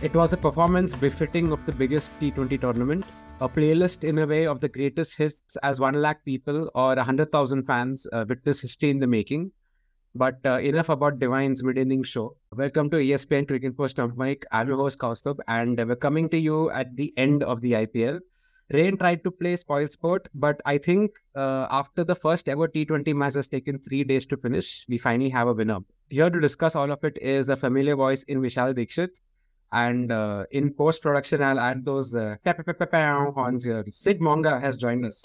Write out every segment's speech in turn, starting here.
It was a performance befitting of the biggest T20 tournament, a playlist in a way of the greatest hits as 1 lakh people or 100,000 fans uh, witness history in the making. But uh, enough about Divine's mid-inning show. Welcome to ESPN Cricket Post Stump Mic. I'm your host Kaustubh and we're coming to you at the end of the IPL. Rain tried to play spoil sport, but I think uh, after the first ever T20 match has taken three days to finish, we finally have a winner. Here to discuss all of it is a familiar voice in Vishal Dikshit. And uh, in post production, I'll add those uh, horns here. Sid Monga has joined us.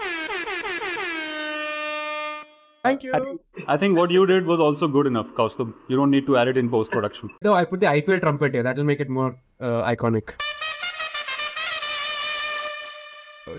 Thank you. I think, I think what you did was also good enough, Kaustubh. You don't need to add it in post production. No, I put the IPL trumpet here. That will make it more uh, iconic.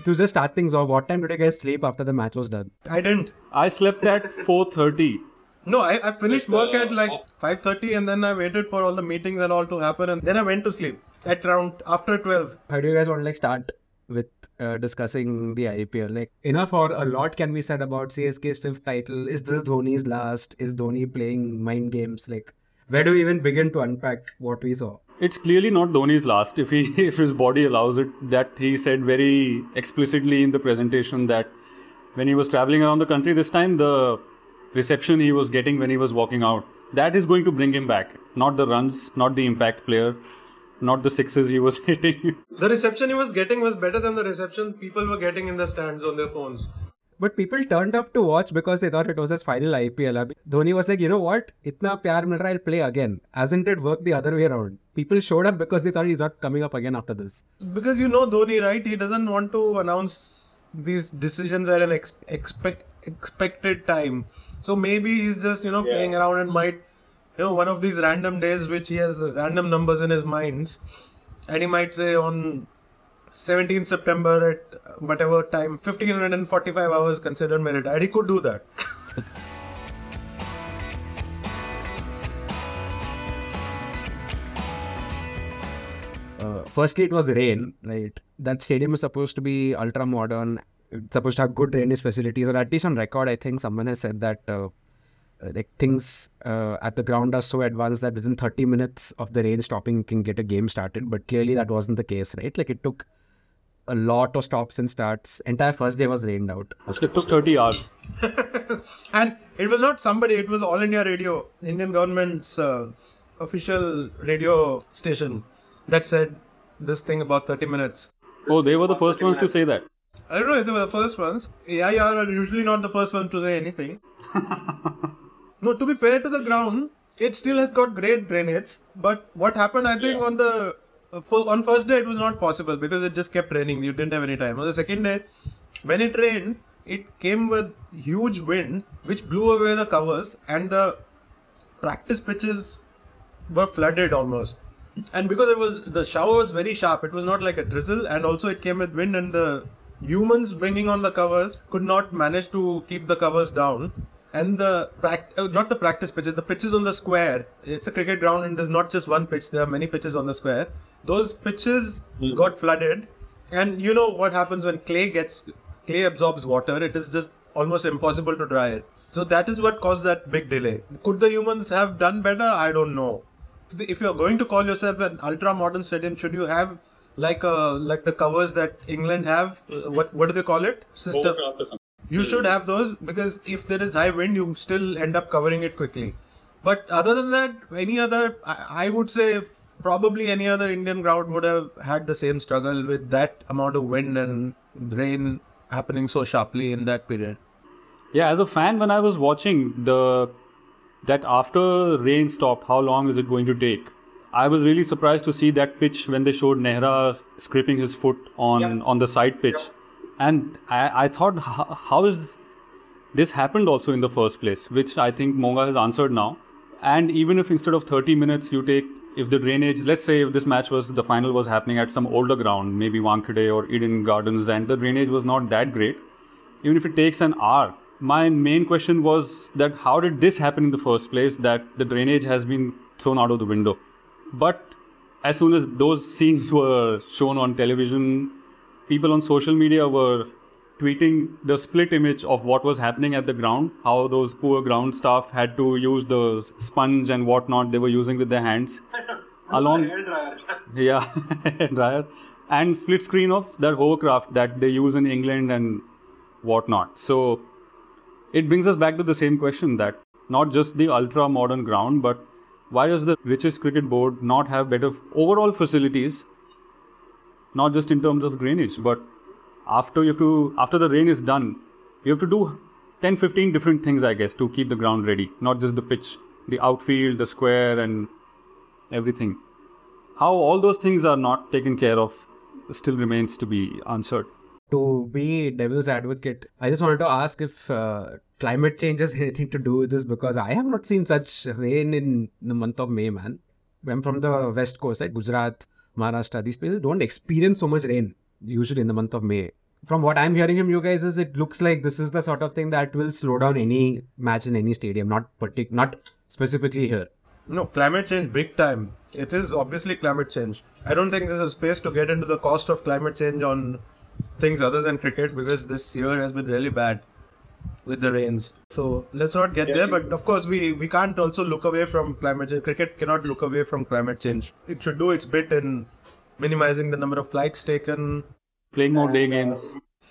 To just start things off, what time did you guys sleep after the match was done? I didn't. I slept at 4:30. No, I, I finished work at like 5.30 and then I waited for all the meetings and all to happen and then I went to sleep at around after 12. How do you guys want to like start with uh, discussing the IPL? Like enough or a lot can be said about CSK's fifth title. Is this Dhoni's last? Is Dhoni playing mind games? Like where do we even begin to unpack what we saw? It's clearly not Dhoni's last. If he if his body allows it, that he said very explicitly in the presentation that when he was traveling around the country this time, the reception he was getting when he was walking out, that is going to bring him back. Not the runs, not the impact player, not the sixes he was hitting. The reception he was getting was better than the reception people were getting in the stands on their phones. But people turned up to watch because they thought it was his final IPL. I mean, Dhoni was like, you know what? Itna pyar mil raha, I'll play again. Hasn't it worked the other way around? People showed up because they thought he's not coming up again after this. Because you know Dhoni, right? He doesn't want to announce these decisions at an ex- expect expected time. So maybe he's just you know yeah. playing around and might you know one of these random days which he has random numbers in his minds, and he might say on 17th September at whatever time 1545 hours considered merit. And he could do that. Uh, firstly, it was rain, right? That stadium is supposed to be ultra modern it's supposed to have good drainage facilities, or at least on record, I think someone has said that uh, uh, like things uh, at the ground are so advanced that within 30 minutes of the rain stopping, you can get a game started. But clearly, that wasn't the case, right? Like it took a lot of stops and starts. Entire first day was rained out. It took 30 hours. and it was not somebody; it was All India Radio, Indian government's uh, official radio station, that said this thing about 30 minutes. Oh, they were the first ones to say that. I don't know if they were the first ones. Yeah, are usually not the first one to say anything. no, to be fair to the ground, it still has got great drainage. But what happened, I think, yeah. on the uh, on first day it was not possible because it just kept raining. You didn't have any time. On the second day, when it rained, it came with huge wind which blew away the covers and the practice pitches were flooded almost. And because it was the shower was very sharp, it was not like a drizzle, and also it came with wind and the humans bringing on the covers could not manage to keep the covers down. And the pract- uh, not the practice pitches, the pitches on the square. It's a cricket ground, and there's not just one pitch. There are many pitches on the square. Those pitches mm. got flooded, and you know what happens when clay gets clay absorbs water. It is just almost impossible to dry it. So that is what caused that big delay. Could the humans have done better? I don't know. If you're going to call yourself an ultra modern stadium, should you have like uh like the covers that England have. Uh, what what do they call it? System. You should have those because if there is high wind, you still end up covering it quickly. But other than that, any other, I, I would say probably any other Indian ground would have had the same struggle with that amount of wind and rain happening so sharply in that period. Yeah, as a fan, when I was watching the that after rain stopped, how long is it going to take? I was really surprised to see that pitch when they showed Nehra scraping his foot on yep. on the side pitch, yep. and I, I thought, how, how is this happened also in the first place? Which I think Monga has answered now. And even if instead of 30 minutes you take, if the drainage, let's say if this match was the final was happening at some older ground, maybe Wankhede or Eden Gardens, and the drainage was not that great, even if it takes an hour, my main question was that how did this happen in the first place? That the drainage has been thrown out of the window. But as soon as those scenes were shown on television, people on social media were tweeting the split image of what was happening at the ground, how those poor ground staff had to use the sponge and whatnot they were using with their hands. along yeah dryer and split screen of that hovercraft that they use in England and whatnot. So it brings us back to the same question that not just the ultra modern ground, but why does the richest cricket board not have better overall facilities? Not just in terms of drainage, but after you have to after the rain is done, you have to do 10 15 different things i guess to keep the ground ready. Not just the pitch the outfield the square and everything. How all those things are not taken care of still remains to be answered To be devil's advocate, I just wanted to ask if uh, climate change has anything to do with this because I have not seen such rain in the month of May, man. I'm from the west coast, right? Gujarat, Maharashtra. These places don't experience so much rain usually in the month of May. From what I'm hearing from you guys, is it looks like this is the sort of thing that will slow down any match in any stadium, not partic- not specifically here. No, climate change big time. It is obviously climate change. I don't think there's a space to get into the cost of climate change on things other than cricket because this year has been really bad with the rains. So let's not get there. But of course, we, we can't also look away from climate change. Cricket cannot look away from climate change. It should do its bit in minimizing the number of flights taken, playing more day games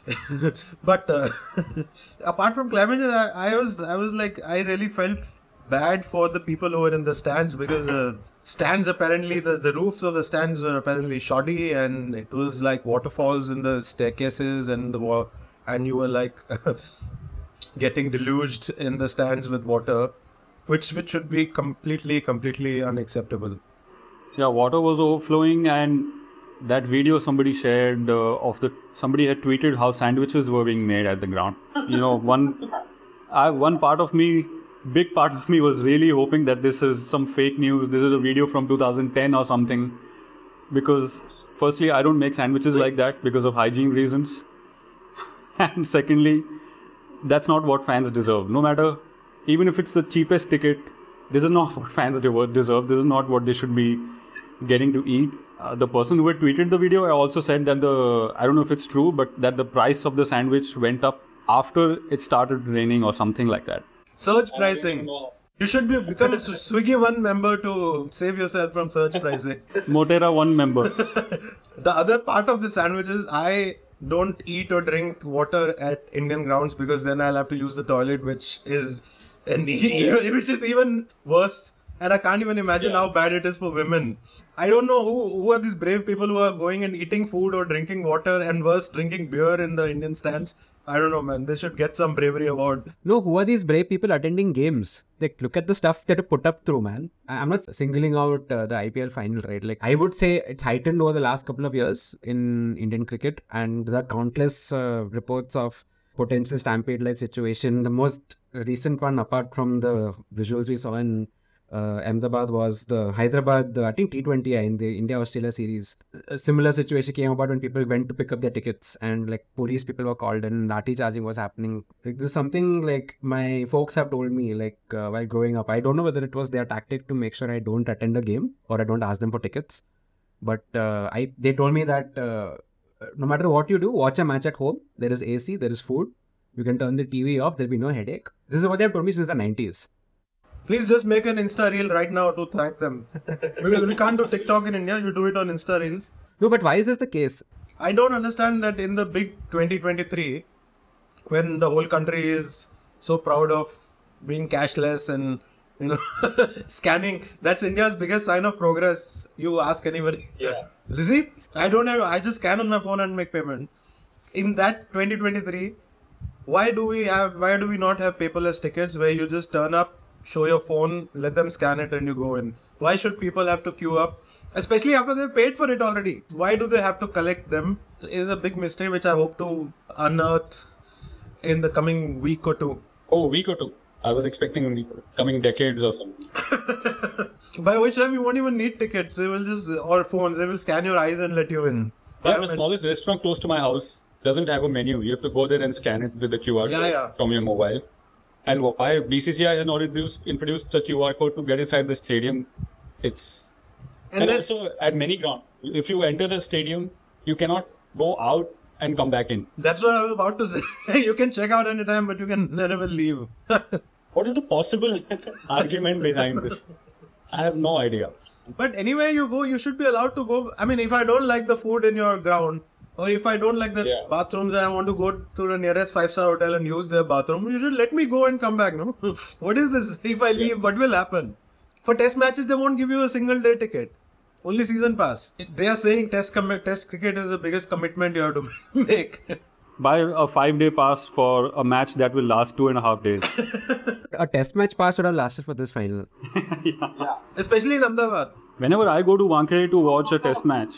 but uh, apart from climate change, I, I was I was like I really felt bad for the people who were in the stands because the stands apparently the, the roofs of the stands were apparently shoddy and it was like waterfalls in the staircases and the and you were like getting deluged in the stands with water which which should be completely completely unacceptable. Yeah water was overflowing and that video somebody shared uh, of the somebody had tweeted how sandwiches were being made at the ground. You know one i one part of me big part of me was really hoping that this is some fake news this is a video from 2010 or something. Because firstly i don't make sandwiches like that because of hygiene reasons. And secondly that's not what fans deserve. No matter even if it's the cheapest ticket this is not what fans deserve. This is not what they should be getting to eat. Uh, the person who had tweeted the video I also said that the i don't know if it's true but that the price of the sandwich went up after it started raining or something like that surge pricing. you should be become a swiggy one member to save yourself from surge pricing. Motera one member. The other part of the sandwich is i don't eat or drink water at indian grounds because then i'll have to use the toilet which is and which is even worse. And I can't even imagine how bad it is for women. I don't know who, who are these brave people who are going and eating food or drinking water and worse, drinking beer in the Indian stands. I don't know, man. They should get some bravery award. No, who are these brave people attending games? Like, look at the stuff that are put up through, man. I'm not singling out uh, the IPL final, right? Like, I would say it's heightened over the last couple of years in Indian cricket, and there are countless uh, reports of potential stampede-like situation. The most recent one, apart from the visuals we saw in uh, Ahmedabad was the Hyderabad, uh, I think T20I in the India Australia series. A similar situation came about when people went to pick up their tickets and like police people were called and lathi charging was happening. Like this is something like my folks have told me like uh, while growing up. I don't know whether it was their tactic to make sure I don't attend a game or I don't ask them for tickets. But uh, I they told me that uh, no matter what you do, watch a match at home. There is AC, there is food. You can turn the TV off. There'll be no headache. This is what they have told me since the 90s. Please just make an Insta reel right now to thank them. because we can't do TikTok in India, you do it on Insta reels. No, but why is this the case? I don't understand that in the big 2023, when the whole country is so proud of being cashless and you know scanning, that's India's biggest sign of progress. You ask anybody. Yeah. See, I don't have. I just scan on my phone and make payment. In that 2023, why do we have? Why do we not have paperless tickets where you just turn up, show your phone, let them scan it, and you go in? Why should people have to queue up, especially after they've paid for it already? Why do they have to collect them? Is a big mystery which I hope to unearth in the coming week or two. oh week or two i was expecting coming decades or something By which time you won't even need tickets. They will just or phones. They will scan your eyes and let you in. Yeah, the smallest restaurant close to my house doesn't have a menu. You have to go there and scan it with the QR Yeah, code yeah. from your mobile. And why BCCI has not introduced, introduced the QR code to get inside the stadium. It's And and, also at many ground, if you enter the stadium, you cannot go out and come back in. That's what I was about to say. you can check out anytime, but you can never leave. What is the possible argument behind this? I have no idea. But anywhere you go, you should be allowed to go. I mean, if I don't like the food in your ground, or if I don't like the Yeah. bathrooms and I want to go to the nearest five star hotel and use their bathroom, you should let me go and come back. No, what is this? If I leave, what will happen? For test matches, they won't give you a single day ticket. Only season pass. They are saying test com- test cricket is the biggest commitment you have to make. Buy a five day pass for a match that will last two and a half days. A test match pass would have lasted for this final. Yeah. Especially in Ahmedabad. Whenever I go to Wankhede to watch a test match,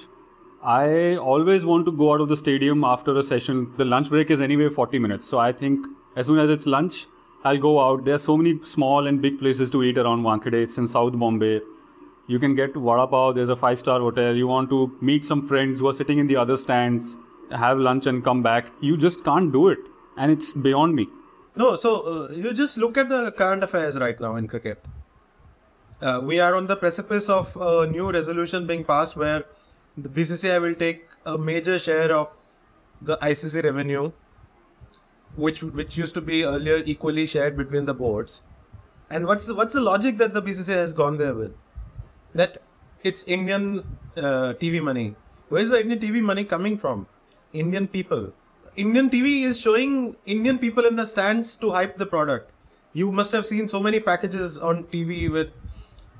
I always want to go out of the stadium after a session. The lunch break is anyway 40 minutes. So I think as soon as it's lunch, I'll go out. There are so many small and big places to eat around Wankhede. It's in South Bombay. You can get vada pav. There's a five star hotel. You want to meet some friends who are sitting in the other stands, have lunch and come back. You just can't do it. And it's beyond me. No, so uh, you just look at the current affairs right now in cricket. Uh, we are on the precipice of a new resolution being passed where the BCCI will take a major share of the ICC revenue, which which used to be earlier equally shared between the boards. And what's the, what's the logic that the BCCI has gone there with? That it's Indian uh, TV money. Where is the Indian TV money coming from? Indian people. Indian TV is showing Indian people in the stands to hype the product. You must have seen so many packages on TV with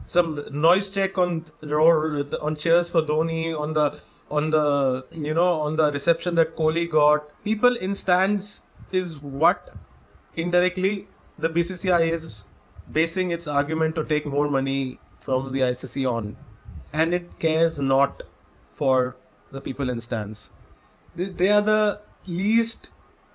some noise check on on cheers for Dhoni on the on the you know on the reception that Kohli got. People in stands is what indirectly the BCCI is basing its argument to take more money from the ICC on, and it cares not for the people in stands. They are the least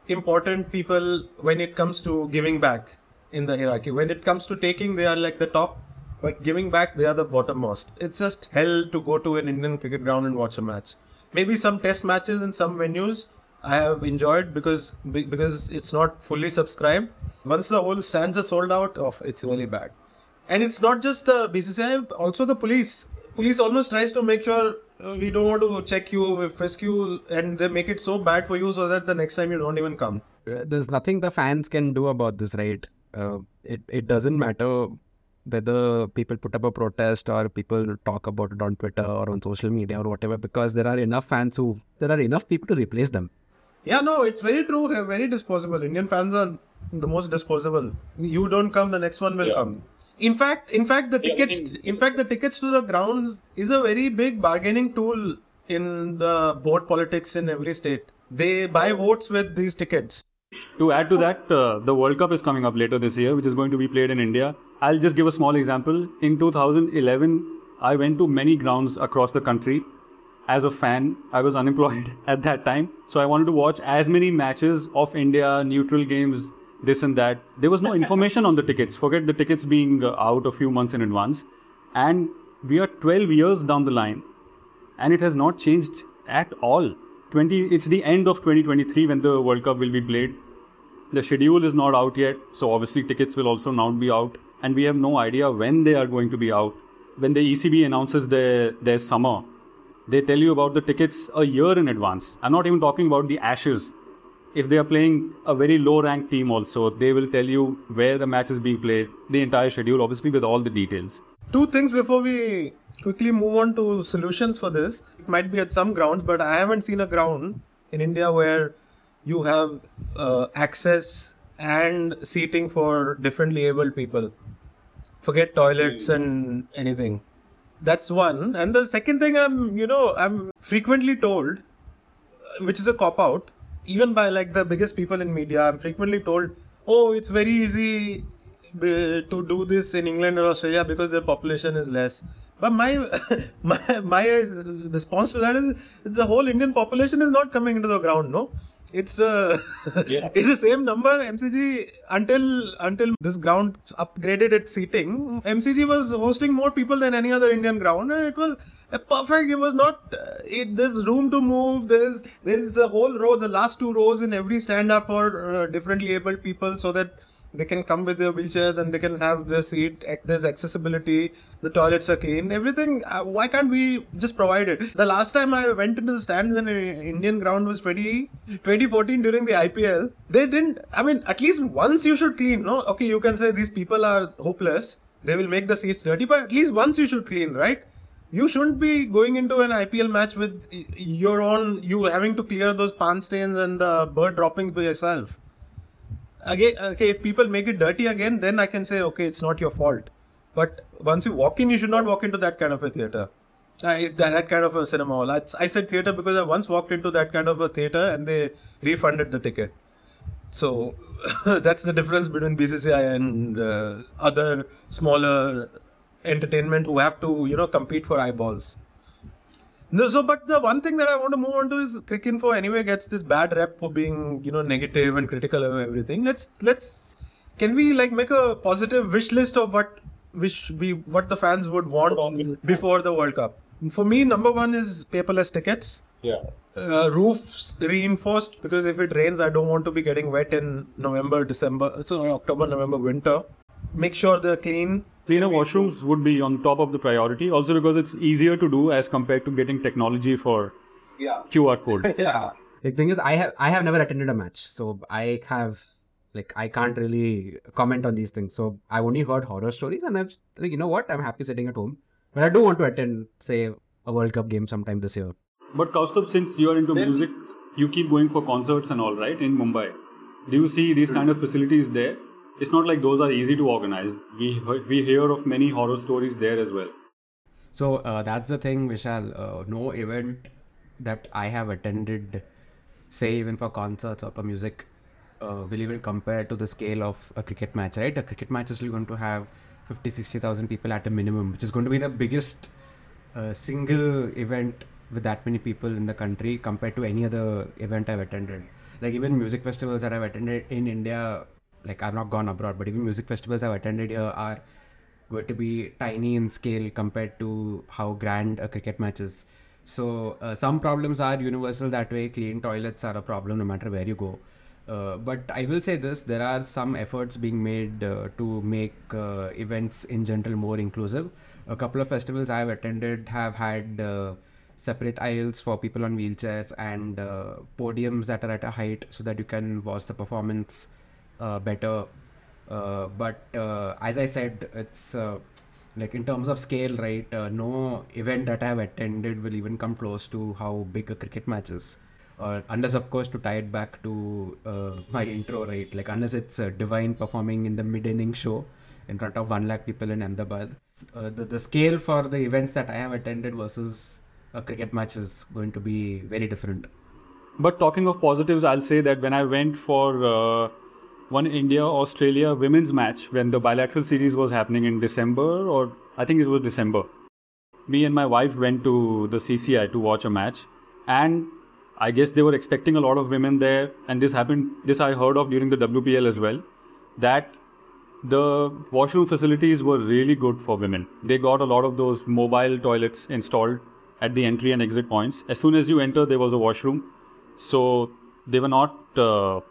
important people when it comes to giving back in the hierarchy. When it comes to taking, they are like the top, but giving back, they are the bottommost. It's just hell to go to an Indian cricket ground and watch a match. Maybe some test matches in some venues I have enjoyed because because it's not fully subscribed. Once the whole stands are sold out, oh, it's really bad. And it's not just the BCCI, also the police. Police almost tries to make sure uh, we don't want to check you, frisk you, and they make it so bad for you so that the next time you don't even come. Uh, There's nothing the fans can do about this, right? Uh, it it doesn't matter whether people put up a protest or people talk about it on Twitter or on social media or whatever, because there are enough fans who there are enough people to replace them. Yeah, no, it's very true. They're very disposable. Indian fans are the most disposable. You don't come, the next one will Yeah. come. In fact, in fact, the Yeah, tickets, think- in fact, the tickets to the grounds is a very big bargaining tool in the board politics in every state. They buy votes with these tickets. To add to that, uh, the World Cup is coming up later this year, which is going to be played in India. I'll just give a small example. In 2011, I went to many grounds across the country. As a fan, I was unemployed at that time. So I wanted to watch as many matches of India, neutral games, this and that. There was no information on the tickets. Forget the tickets being uh, out a few months in advance. And we are 12 years down the line and it has not changed at all 20 it's the end of 2023 when the world cup will be played the schedule is not out yet so obviously tickets will also not be out and we have no idea when they are going to be out when the ecb announces their their summer they tell you about the tickets a year in advance i'm not even talking about the ashes if they are playing a very low ranked team also they will tell you where the match is being played the entire schedule obviously with all the details Two things before we quickly move on to solutions for this. It might be at some grounds, but I haven't seen a ground in India where you have uh, access and seating for differently abled people. Forget toilets and anything. That's one. And the second thing I'm, you know, I'm frequently told, uh, which is a cop out, even by like the biggest people in media, I'm frequently told, oh, it's very easy uh, to do this in England or Australia because their population is less. But my my my response to that is the whole Indian population is not coming into the ground. No, it's uh, Yeah. it's the same number. MCG until until this ground upgraded its seating, MCG was hosting more people than any other Indian ground, and it was perfect. It was not. Uh, it, there's room to move. There is there is a whole row. The last two rows in every stand are for uh, differently abled people, so that they can come with their wheelchairs and they can have their seat. There's accessibility. The toilets are clean. Everything. Uh, why can't we just provide it? The last time I went into the stands in an Indian ground was 20, 2014 during the IPL. They didn't. I mean, at least once you should clean. No, okay, you can say these people are hopeless. They will make the seats dirty, but at least once you should clean, right? you shouldn't be going into an IPL match with your own you having to clear those pan stains and the bird droppings by yourself. Again, okay, if people make it dirty again, then I can say okay, it's not your fault. But once you walk in, you should not walk into that kind of a theater. I, that, kind of a cinema hall. I, I said theater because I once walked into that kind of a theater and they refunded the ticket. So that's the difference between BCCI and uh, other smaller entertainment who have to you know compete for eyeballs. No, so but the one thing that I want to move on to is Cricinfo anyway gets this bad rep for being you know negative and critical of everything. Let's let's can we like make a positive wish list of what wish we what the fans would want before the World Cup? For me, number one is paperless tickets. Yeah. Uh, roofs reinforced because if it rains, I don't want to be getting wet in November, December, so October, November, winter. Make sure they're clean. Cleaner washrooms would be on top of the priority, also because it's easier to do as compared to getting technology for Yeah. QR code. Yeah. The thing is, I have I have never attended a match, so I have like I can't really comment on these things. So I've only heard horror stories, and I've like you know what, I'm happy sitting at home, but I do want to attend, say, a World Cup game sometime this year. But Kaustubh, since you are into Then- music, you keep going for concerts and all, right? In Mumbai, do you see these hmm. kind of facilities there? It's not like those are easy to organize. We we hear of many horror stories there as well. So uh, that's the thing, Vishal. Uh, no event that I have attended, say even for concerts or for music, uh, will even compare to the scale of a cricket match, right? A cricket match is still going to have 50, 60,000 people at a minimum, which is going to be the biggest uh, single event with that many people in the country compared to any other event I've attended. Like even music festivals that I've attended in India, like I've not gone abroad, but even music festivals I've attended here are going to be tiny in scale compared to how grand a cricket match is. So uh, some problems are universal that way. Clean toilets are a problem no matter where you go. Uh, but I will say this: there are some efforts being made uh, to make uh, events in general more inclusive. A couple of festivals I have attended have had uh, separate aisles for people on wheelchairs and uh, podiums that are at a height so that you can watch the performance uh, better. Uh, but uh, as I said, it's uh, like in terms of scale, right? Uh, no event that I have attended will even come close to how big a cricket match is. Or unless, of course, to tie it back to uh, my intro, right? Like unless it's uh, Divine performing in the mid-inning show in front of one lakh people in Ahmedabad. Uh, the the scale for the events that I have attended versus a cricket match is going to be very different. But talking of positives, I'll say that when I went for uh, one India Australia women's match, when the bilateral series was happening in December, or I think it was December, me and my wife went to the CCI to watch a match, and I guess they were expecting a lot of women there, and this happened. This I heard of during the WPL as well, that the washroom facilities were really good for women. They got a lot of those mobile toilets installed at the entry and exit points. As soon as you enter, there was a washroom. So they were not. Uh,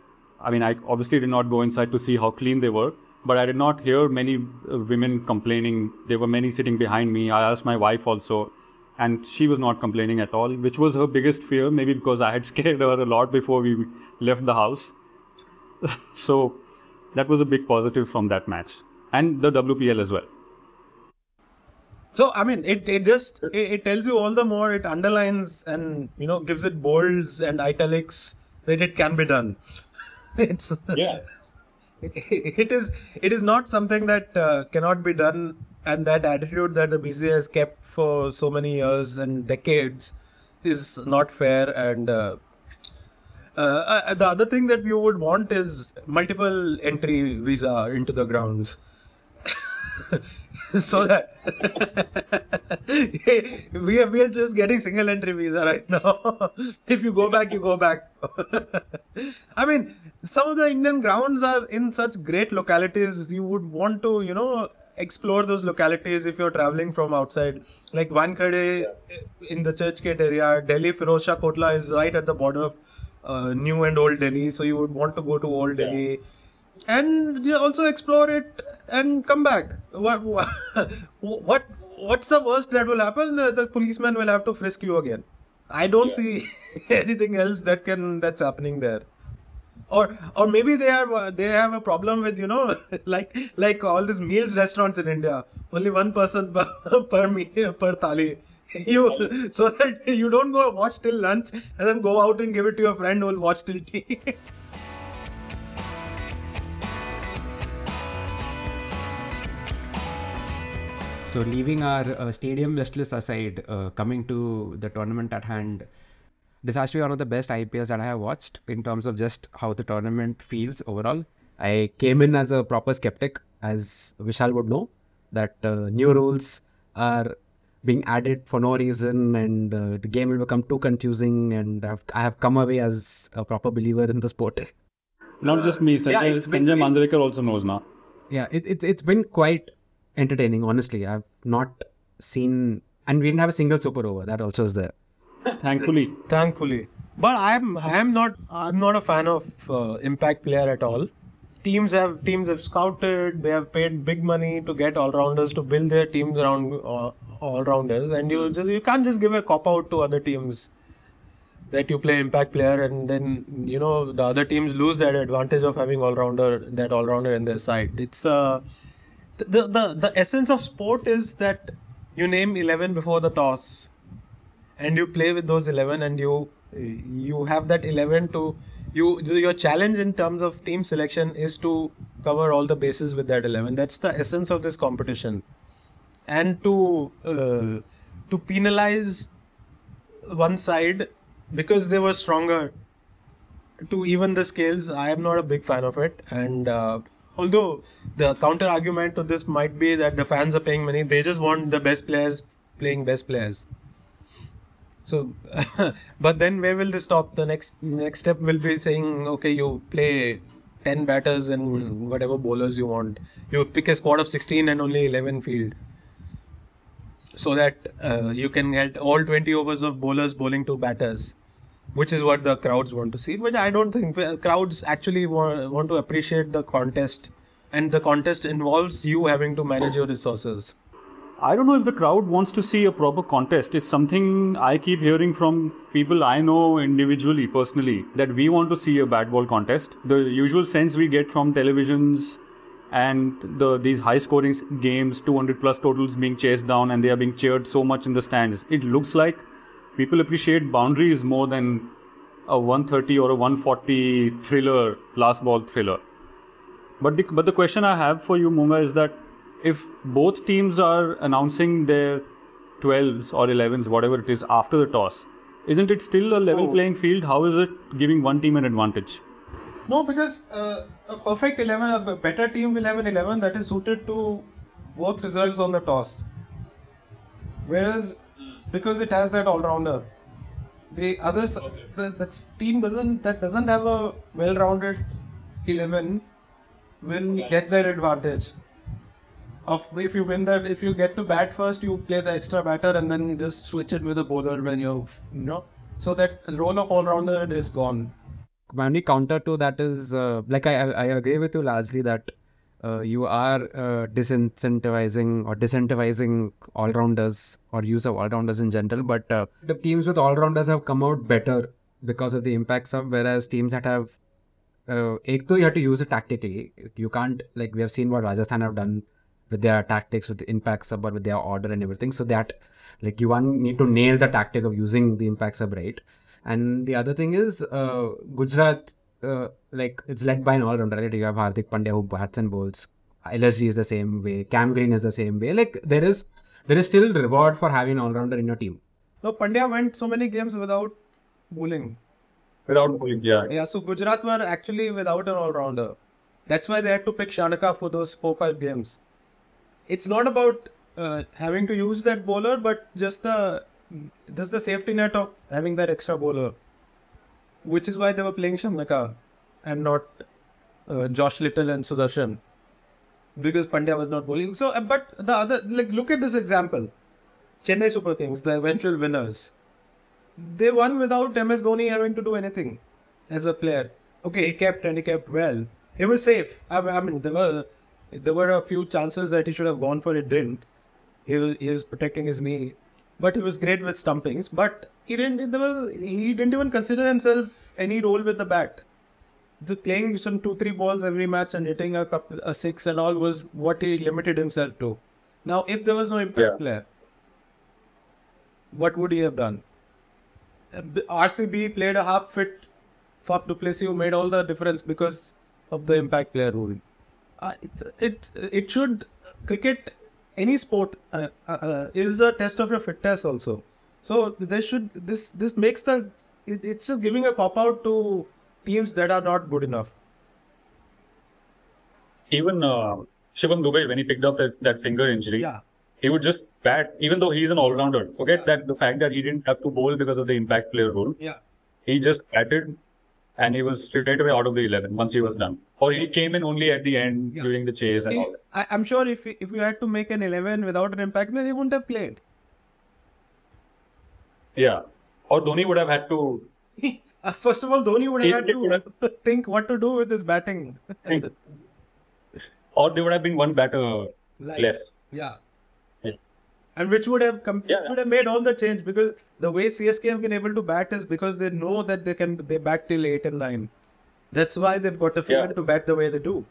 I mean, I obviously did not go inside to see how clean they were, but I did not hear many uh, women complaining. There were many sitting behind me. I asked my wife also, and she was not complaining at all, which was her biggest fear. Maybe because I had scared her a lot before we left the house. so that was a big positive from that match and the WPL as well. So I mean, it it just it, it tells you all the more. It underlines and you know gives it bolds and italics that it can be done. It's Yeah. it is it is not something that uh, cannot be done, and that attitude that the BCA has kept for so many years and decades is not fair. And uh, uh, uh, the other thing that you would want is multiple entry visa into the grounds. so that we are we are just getting single entry visa right now. if you go back, you go back. I mean, some of the Indian grounds are in such great localities. You would want to, you know, explore those localities if you're traveling from outside. Like Wankhede in the Churchgate area, Delhi Firozshah Kotla is right at the border of uh, New and Old Delhi. So you would want to go to Old Delhi and you also explore it and come back. What what what what's the worst that will happen? The, policeman will have to frisk you again. I don't see anything else that can that's happening there. Or or maybe they are they have a problem with you know like like all these meals restaurants in India. Only one person per per, meal, per thali you so that you don't go watch till lunch and then go out and give it to your friend who will watch till tea. So, leaving our uh, stadium list list aside, uh, coming to the tournament at hand, this has to be one of the best IPLs that I have watched in terms of just how the tournament feels overall. I came in as a proper skeptic, as Vishal would know, that uh, new rules are being added for no reason and uh, the game will become too confusing. And I've, I have come away as a proper believer in the sport. Not just me, Sanjay, yeah, it's Sanjay Manjrekar also knows now. Yeah, it, it's it's been quite entertaining, honestly. I've not seen, and we didn't have a single super over. That also is there. Thankfully. Thankfully, but I'm I'm not I'm not a fan of uh, impact player at all. Teams have teams have scouted. They have paid big money to get all rounders to build their teams around uh, all rounders, and you just you can't just give a cop out to other teams that you play impact player and then you know the other teams lose that advantage of having all rounder that all rounder in their side. It's uh the the the essence of sport is that you name eleven before the toss. And you play with those 11 and you you have that 11 to you your challenge in terms of team selection is to cover all the bases with that 11 that's the essence of this competition. And to uh, to penalize one side because they were stronger to even the scales i am not a big fan of it. And uh, although the counter argument to this might be that the fans are paying money they just want the best players playing best players so, but then where will this stop? The next next step will be saying, okay, you play ten batters and whatever bowlers you want. You pick a squad of sixteen and only eleven field, so that uh, you can get all twenty overs of bowlers bowling to batters, which is what the crowds want to see. But I don't think crowds actually want, want to appreciate the contest, and the contest involves you having to manage your resources. I don't know if the crowd wants to see a proper contest. It's something I keep hearing from people I know individually, personally, that we want to see a bad ball contest. The usual sense we get from televisions and the these high scoring games, 200 plus totals being chased down and they are being cheered so much in the stands. It looks like people appreciate boundaries more than a 130 or a 140 thriller, last ball thriller. But the, but the question I have for you, Monga, is that if both teams are announcing their 12s or 11s, whatever it is, after the toss, isn't it still a level Oh. playing field? How is it giving one team an advantage? No, because uh, a perfect 11, a better team will have an 11 that is suited to both results on the toss. Whereas, because it has that all rounder, the others, the, that team doesn't that doesn't have a well-rounded 11 will get that advantage. Of if you win that, if you get to bat first, you play the extra batter and then you just switch it with a bowler when you, you know. So that role of all-rounder is gone. my only counter to that is uh, like I, I I agree with you largely that uh, you are uh, disincentivizing or disincentivizing all rounders or use of all rounders in general. But uh, the teams with all rounders have come out better because of the impact sub, whereas teams that have uh, you have to use it tactically. You can't like we have seen what Rajasthan have done with their tactics with the impact sub or with their order and everything. So that like you one need to nail the tactic of using the impact sub right. And the other thing is uh, Gujarat, uh, like it's led by an all-rounder. Right? You have Hardik Pandya who bats and bowls. LSG is the same way. Cam Green is the same way. Like there is there is still reward for having an all-rounder in your team. No, Pandya went so many games without bowling. Without bowling, yeah. Yeah, so Gujarat were actually without an all-rounder. That's why they had to pick Shanaka for those four five games. It's not about uh, having to use that bowler, but just the just the safety net of having that extra bowler, which is why they were playing Shanaka and not uh, Josh Little and Sudarshan because Pandya was not bowling. So, uh, but the other like look at this example, Chennai Super Kings, the eventual winners they won without MS Dhoni having to do anything as a player. Okay, he kept and he kept well. He was safe. I, I mean, there were there were a few chances that he should have gone for it. Didn't. He was, he was protecting his knee, but he was great with stumpings. But he didn't. There was, he didn't even consider himself any role with the bat. The playing some two three balls every match and hitting a couple a six and all was what he limited himself to. Now, if there was no impact Yeah. player, what would he have done? RCB played a half fit Faf du Plessis who made all the difference because of the impact player rule. Uh, it, it it should cricket any sport uh, uh, uh, is a test of your fitness also. So they should this this makes the it, it's just giving a cop out to teams that are not good enough. Even uh, Shivam Dube when he picked up that, that finger injury, Yeah. he would just bat even though he's an all rounder. Forget that the fact that he didn't have to bowl because of the impact player rule. Yeah. He just batted and he was straight away out of the eleven once he was done. Or he came in only at the end Yeah. during the chase and all that. I, I'm sure if if you had to make an eleven without an impact player, he wouldn't have played. Yeah. Or Dhoni would have had to Uh, First of all, Dhoni would have He- had to think what to do with his batting. or there would have been one batter Like- less. Yeah. And which would have com- Yeah. would have made all the change because the way CSK have been able to bat is because they know that they can they bat till eight and nine. That's why they've got the freedom Yeah. to bat the way they do.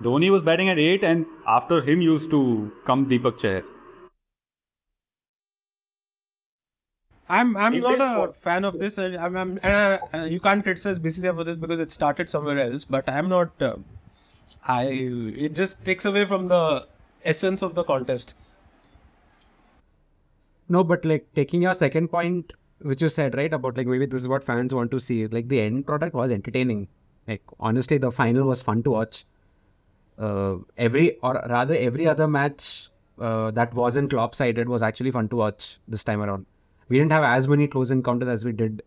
Dhoni was batting at 8 and after him used to come Deepak Chahar. I'm I'm He not a for- fan of this. and I'm, I'm and I, uh, you can't criticize BCCI for this because it started somewhere else. But I'm not. Uh, I it just takes away from the essence of the contest. No, but like taking your second point, which you said right about like maybe this is what fans want to see. Like the end product was entertaining. Like honestly, the final was fun to watch. Uh, every or rather every other match uh, that wasn't lopsided was actually fun to watch this time around. We didn't have as many close encounters as we did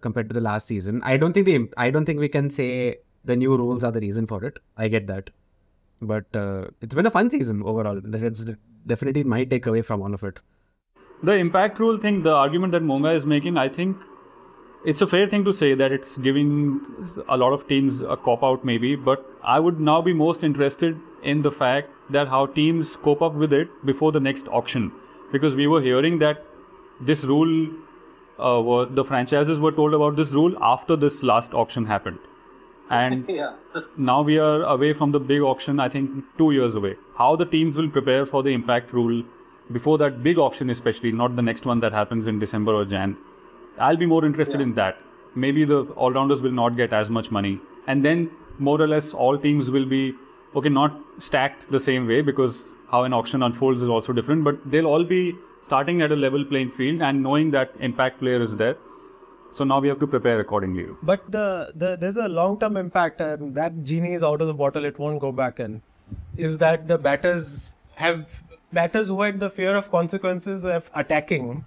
compared to the last season. I don't think the I don't think we can say the new rules are the reason for it. I get that, but uh, it's been a fun season overall. That's definitely my takeaway from all of it. The impact rule thing, the argument that Monga is making, I think it's a fair thing to say that it's giving a lot of teams a cop out, maybe. But I would now be most interested in the fact that how teams cope up with it before the next auction. Because we were hearing that this rule, uh, were, the franchises were told about this rule after this last auction happened. And now we are away from the big auction, I think two years away. How the teams will prepare for the impact rule before that big auction, especially, not the next one that happens in December or Jan. I'll be more interested in that. Maybe the all rounders will not get as much money. And then, more or less, all teams will be, okay, not stacked the same way because how an auction unfolds is also different, but they'll all be starting at a level playing field and knowing that impact player is there. So now we have to prepare accordingly. But the, the there's a long term impact, and that genie is out of the bottle. It won't go back in. Is that the batters have batters who had the fear of consequences of attacking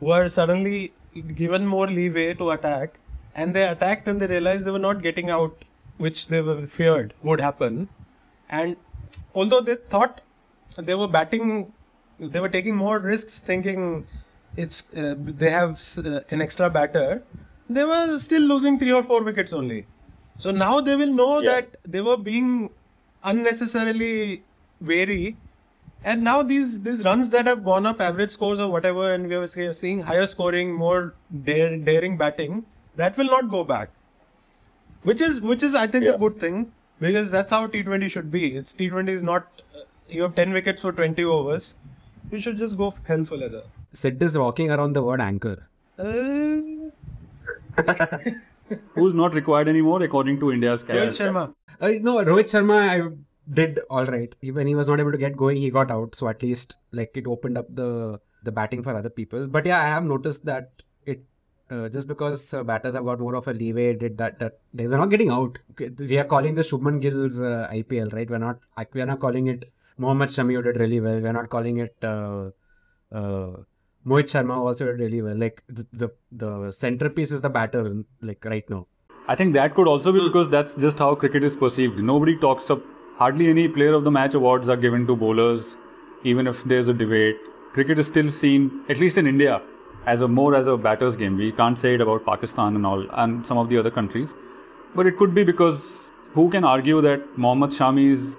were suddenly given more leeway to attack, and they attacked and they realized they were not getting out, which they were feared would happen. And although they thought they were batting, they were taking more risks, thinking it's uh, they have uh, an extra batter. They were still losing three or four wickets only. So now they will know Yeah. that they were being unnecessarily wary. And now these these runs that have gone up, average scores or whatever, and we are seeing higher scoring, more dare, daring batting, that will not go back. Which is which is I think Yeah. a good thing because that's how T20 should be. It's T20 is not uh, you have 10 wickets for 20 overs. You should just go hell for leather. Sid is walking around the word anchor. Uh, Who's not required anymore according to India's Rohit? Sharma. Uh, no, Rohit Sharma I did all right. He- When he was not able to get going, he got out. So at least like it opened up the the batting for other people. But yeah, I have noticed that it uh, just because uh, batters have got more of a leeway, did that that they were not getting out. We are calling the Shubman Gill's uh, IPL, right? We're not we are not calling it Mohammad Shami did really well. We're not calling it. Uh, uh, Mohit Sharma also did really well. Like the, the the centerpiece is the batter, like right now. I think that could also be because that's just how cricket is perceived. Nobody talks up. Hardly any player of the match awards are given to bowlers, even if there's a debate. Cricket is still seen, at least in India, as a more as a batters game. We can't say it about Pakistan and all, and some of the other countries. But it could be because who can argue that Mohammad Shami's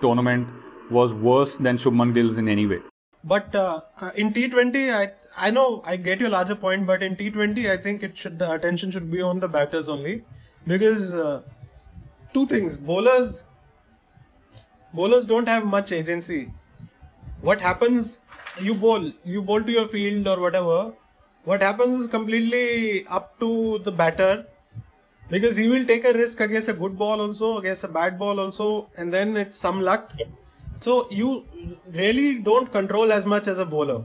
tournament was worse than Shubman Gill's in any way? But uh, uh, in T20, I I know I get your larger point, but in T20, I think it should the attention should be on the batters only, because uh, two things: bowlers bowlers don't have much agency. What happens you bowl, you bowl to your field or whatever. What happens is completely up to the batter because he will take a risk against a good ball also, against a bad ball also, and then it's some luck. So you really don't control as much as a bowler.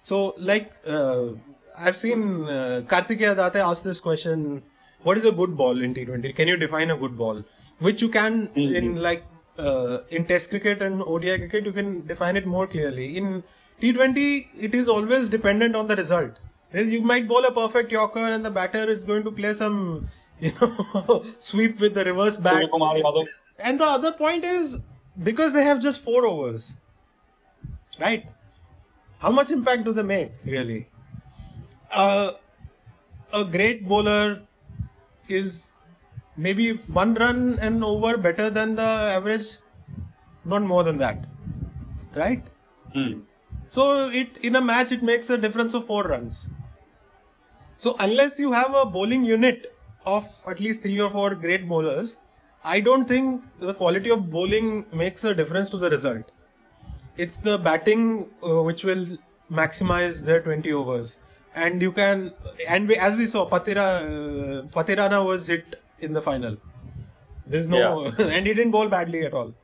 So like uh, I've seen uh, Kartikeya Date ask this question: What is a good ball in T20? Can you define a good ball? Which you can in like uh, in Test cricket and ODI cricket, you can define it more clearly. In T20, it is always dependent on the result. You might bowl a perfect Yorker and the batter is going to play some, you know, sweep with the reverse bat. And the other point is because they have just four overs, right? How much impact do they make really? Uh, a great bowler is maybe one run and over better than the average, not more than that, right? So it in a match it makes a difference of four runs. So unless you have a bowling unit of at least three or four great bowlers, I don't think the quality of bowling makes a difference to the result. It's the batting uh, which will maximize their 20 overs. And you can, and we, as we saw, Patira, uh, Pathirana was hit in the final. There's no, and he didn't bowl badly at all.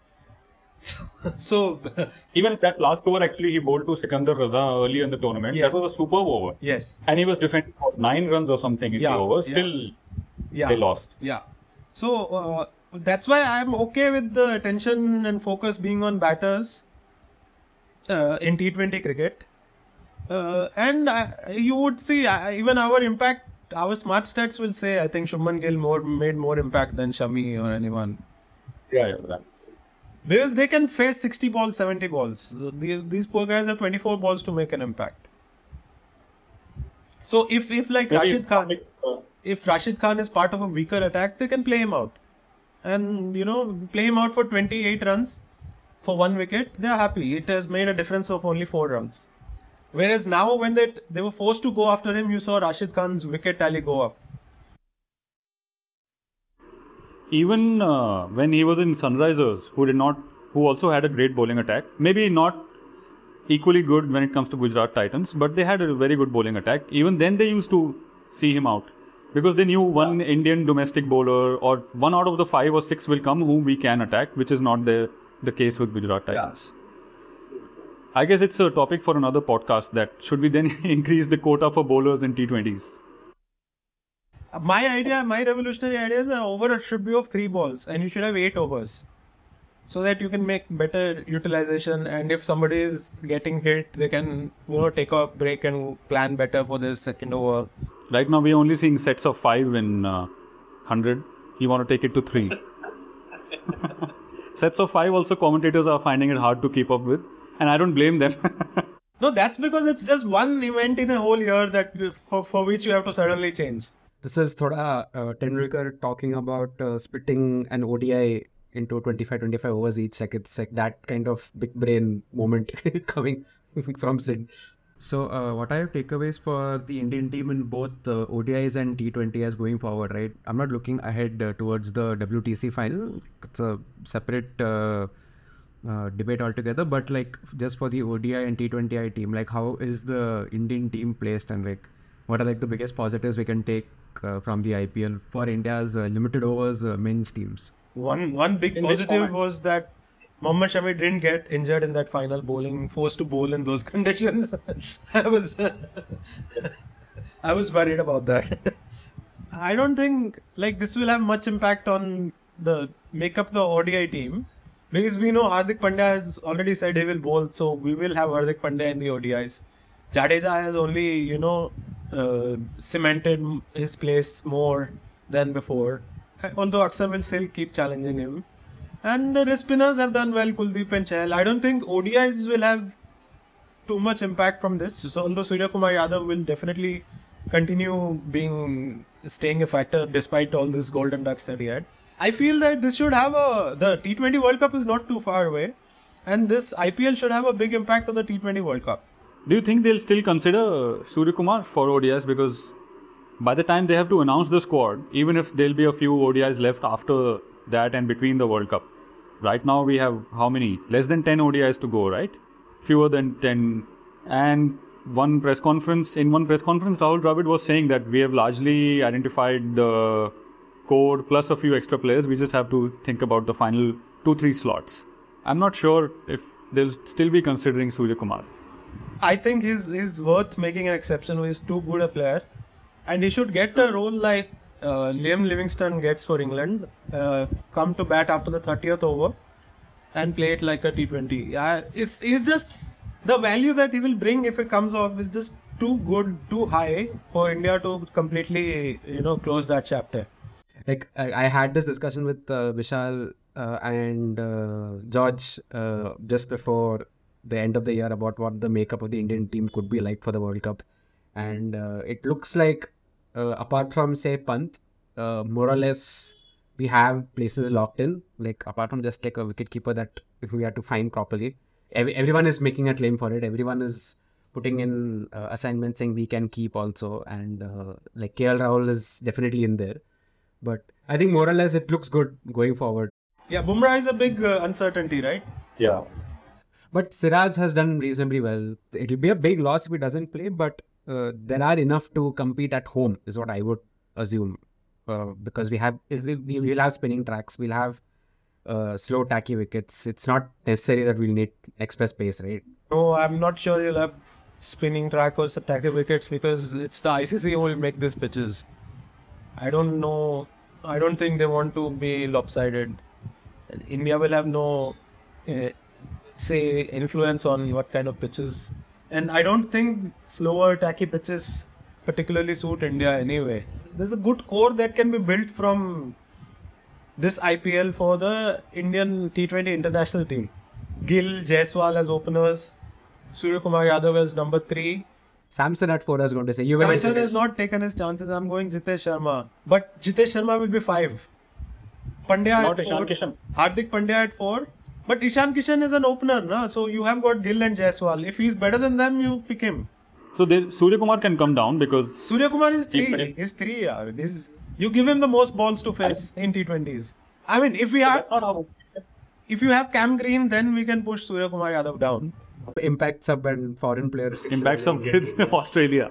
so, Even that last over, actually, he bowled to Sikandar Raza early in the tournament. Yes. That was a superb over. yes, And he was defending for nine runs or something in Yeah, the over. Still, yeah. they lost. Yeah. So uh, that's why I'm okay with the attention and focus being on batters uh, in T20 cricket. Uh, and uh, you would see uh, even our impact, our smart stats will say I think Shubman Gill more made more impact than Shami or anyone. Yeah, yeah. Because they can face 60 balls, 70 balls. These, these poor guys have 24 balls to make an impact. So if, if like Maybe- Rashid Khan, uh, if Rashid Khan is part of a weaker attack, they can play him out. And, you know, play him out for 28 runs for one wicket, they're happy. It has made a difference of only four runs. Whereas now, when they, they were forced to go after him, you saw Rashid Khan's wicket tally go up. Even uh, when he was in Sunrisers, who did not, who also had a great bowling attack, maybe not equally good when it comes to Gujarat Titans, but they had a very good bowling attack. Even then, they used to see him out because they knew one Indian domestic bowler or one out of the five or six will come whom we can attack, which is not the the case with Gujarat Titans. I guess it's a topic for another podcast. That should we then increase the quota for bowlers in T20s? My idea, my revolutionary idea is an over should be of three balls and you should have eight overs. So that you can make better utilization and if somebody is getting hit, they can you know take a break and plan better for the second over. Right now, we're only seeing sets of five in uh, 100. You want to take it to three. sets of five, also, commentators are finding it hard to keep up with. And I don't blame them. No, that's because it's just one event in a whole year that for, for which you have to suddenly change. This is thoda uh, Tendulkar talking about uh, splitting an ODI into 25 25 overs each. Like it's like that kind of big brain moment coming from Sid. So, uh, what I have takeaways for the Indian team in both uh, ODIs and T20 as going forward, right? I'm not looking ahead uh, towards the WTC final. It's a separate uh, debate altogether. But like just for the ODI and T20I team, like how is the Indian team placed and like what are like the biggest positives we can take uh, from the IPL for India's uh, limited overs uh, men's teams? One one big In positive was that Mohammad Shami didn't get injured in that final bowling, forced to bowl in those conditions. I was I was worried about that. I don't think like this will have much impact on the make up the ODI team because we know Hardik Pandya has already said he will bowl, so we will have Hardik Pandya in the ODIs. Jadeja has only you know uh, cemented his place more than before. Although Axar will still keep challenging him. And the spinners have done well, Kuldeep and Chahal. I don't think ODIs will have too much impact from this. So although Suryakumar Yadav will definitely continue being staying a factor despite all this golden ducks that he had. I feel that this should have a the T20 World Cup is not too far away, and this IPL should have a big impact on the T20 World Cup. Do you think they'll still consider Suryakumar for ODIs? Because by the time they have to announce the squad, even if there'll be a few ODIs left after that and between the World Cup, right now we have how many? Less than 10 ODIs to go, right? Fewer than 10 And one press conference, in one press conference, Rahul Dravid was saying that we have largely identified the core plus a few extra players. We just have to think about the final two, three slots. I'm not sure if they'll still be considering Suryakumar. I think he's he's worth making an exception. He's too good a player, and he should get a role like uh, Liam Livingstone gets for England. Uh, come to bat after the 30th over, and play it like a T20. Uh, it's it's just the value that he will bring if it comes off is just too good, too high for India to completely you know close that chapter. Like I, I had this discussion with uh, Vishal uh, and uh, George uh, just before the end of the year about what the makeup of the Indian team could be like for the World Cup, and uh, it looks like uh, apart from say Pant, more or less we have places locked in. Like apart from just like a wicket keeper that if we had to find properly, every, everyone is making a claim for it. Everyone is putting in assignments saying we can keep also, and like KL Rahul is definitely in there. But I think more or less it looks good going forward. Yeah, Bumrah is a big uh, uncertainty, right? Yeah. But Siraj has done reasonably well. It'll be a big loss if he doesn't play, but uh, there are enough to compete at home, is what I would assume. Uh, because we have, is it- we- we'll have spinning tracks, we'll have uh, slow, tacky wickets. It's not necessary that we'll need express pace, right? No, I'm not sure you'll have spinning track or tackle wickets because it's the ICC who will make these pitches. I don't know. I don't think they want to be lopsided. India will have no, uh, say, influence on what kind of pitches. And I don't think slower, tacky pitches particularly suit India anyway. There's a good core that can be built from this IPL for the Indian T20 international team. Gill, Jaiswal as openers, Suryakumar Yadav as number three. Samson at four, I was going to say. You were Samson has not taken his chances. I'm going Jitesh Sharma. But Jitesh Sharma will be five. Pandya Not at Ishan four. Kishan. Hardik Pandya at four. But Ishan Kishan is an opener, na? so you have got Gill and Jaiswal. If he's better than them, you pick him. So they, Suryakumar can come down because Suryakumar is three. He's three. Yeah. He's, you give him the most balls to face in T20s. I mean, if we have That's not how. if you have Cam Green, then we can push Suryakumar Yadav down. Impact sub and foreign players. impact some kids in Australia.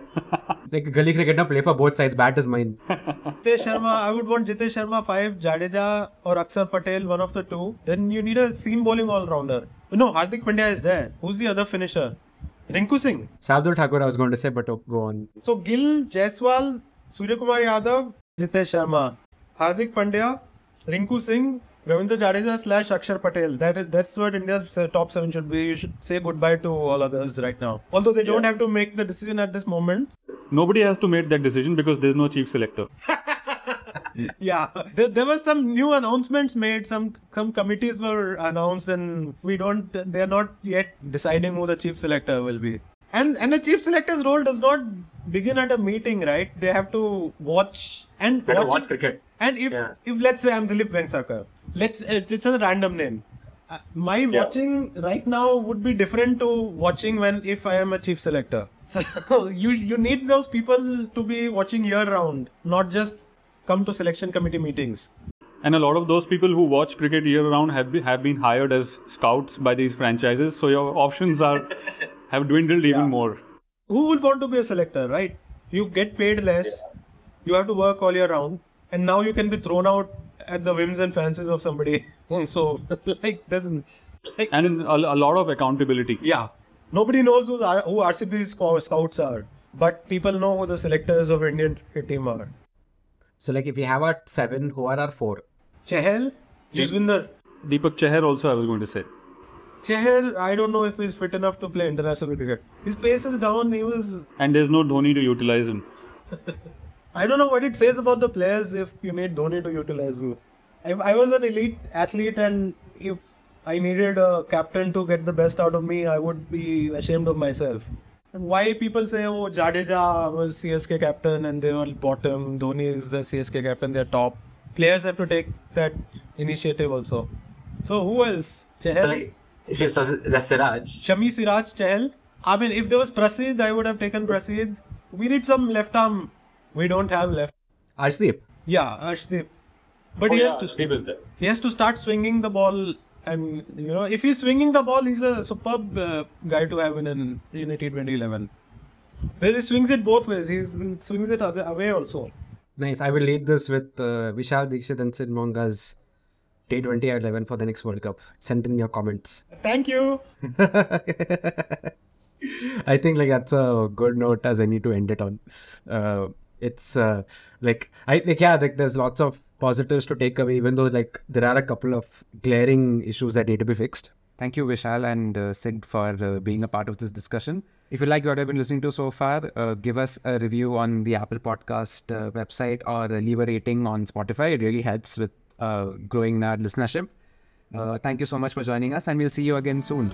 Like gully cricket now play for both sides. Bat is mine. Jitesh Sharma, I would want Jitesh Sharma five, Jadeja or Aksar Patel, one of the two. Then you need a seam bowling all rounder. No, Hardik Pandya is there. Who's the other finisher? Rinku Singh. Shardul Thakur, I was going to say, but oh, go on. So Gill, Jaiswal, Surya Kumar Yadav, Jitesh Sharma, Hardik Pandya, Rinku Singh, Ravindra Jadeja slash Akshar Patel. That is that's what India's uh, top seven should be. You should say goodbye to all others right now. Although they don't have to make the decision at this moment. Nobody has to make that decision because there's no chief selector. Yeah, there, there were some new announcements made. Some some committees were announced, and we don't. They are not yet deciding who the chief selector will be. And and the chief selector's role does not begin at a meeting, right? They have to watch and watch, watch it. cricket. And if Yeah. if let's say I'm Dilip Vengsarkar, let's it's, it's a random name. Uh, my watching right now would be different to watching when if I am a chief selector. So you you need those people to be watching year round, not just come to selection committee meetings. And a lot of those people who watch cricket year round have been, have been hired as scouts by these franchises. So your options are have dwindled even more. Who would want to be a selector, right? You get paid less, you have to work all year round, and now you can be thrown out at the whims and fancies of somebody. so like doesn't like And a, a lot of accountability. Yeah. Nobody knows who, the- who RCB scouts are, but people know who the selectors of Indian team are. So, like, if we have our seven, who are our four? Chahal, Juswinder. Deepak Chahar also I was going to say. Chahal, I don't know if he's fit enough to play international cricket. His pace is down. He was. And there's no Dhoni to utilize him. I don't know what it says about the players if you need Dhoni to utilize you. If I was an elite athlete and if I needed a captain to get the best out of me, I would be ashamed of myself. And why people say, oh, Jadeja was CSK captain and they were bottom, Dhoni is the CSK captain, they're top. Players have to take that initiative also. So who else? So, Chahal? Like, if you saw the Siraj, Shami Siraj Chahal. I mean, if there was Prasidh, I would have taken Prasidh. We need some left arm. We don't have left. Arshdeep. Yeah, Arshdeep. But oh, he yeah, has to Steve is there. he has to start swinging the ball And you know, if he's swinging the ball, he's a superb uh, guy to have in an in a T20 11. Where he swings it both ways. He's, he swings it away also. Nice. I will lead this with uh, Vishal Dikshit and Sid Monga's T20 11 for the next World Cup. Send in your comments. Thank you. I think like that's a good note as I need to end it on. Uh, it's uh, like I like yeah, like there's lots of positives to take away, even though like there are a couple of glaring issues that need to be fixed. Thank you, Vishal and uh, Sid, for uh, being a part of this discussion. If you like what I've been listening to so far, uh, give us a review on the Apple Podcast uh, website or leave a rating on Spotify. It really helps with uh, growing our listenership. Uh, thank you so much for joining us, and we'll see you again soon.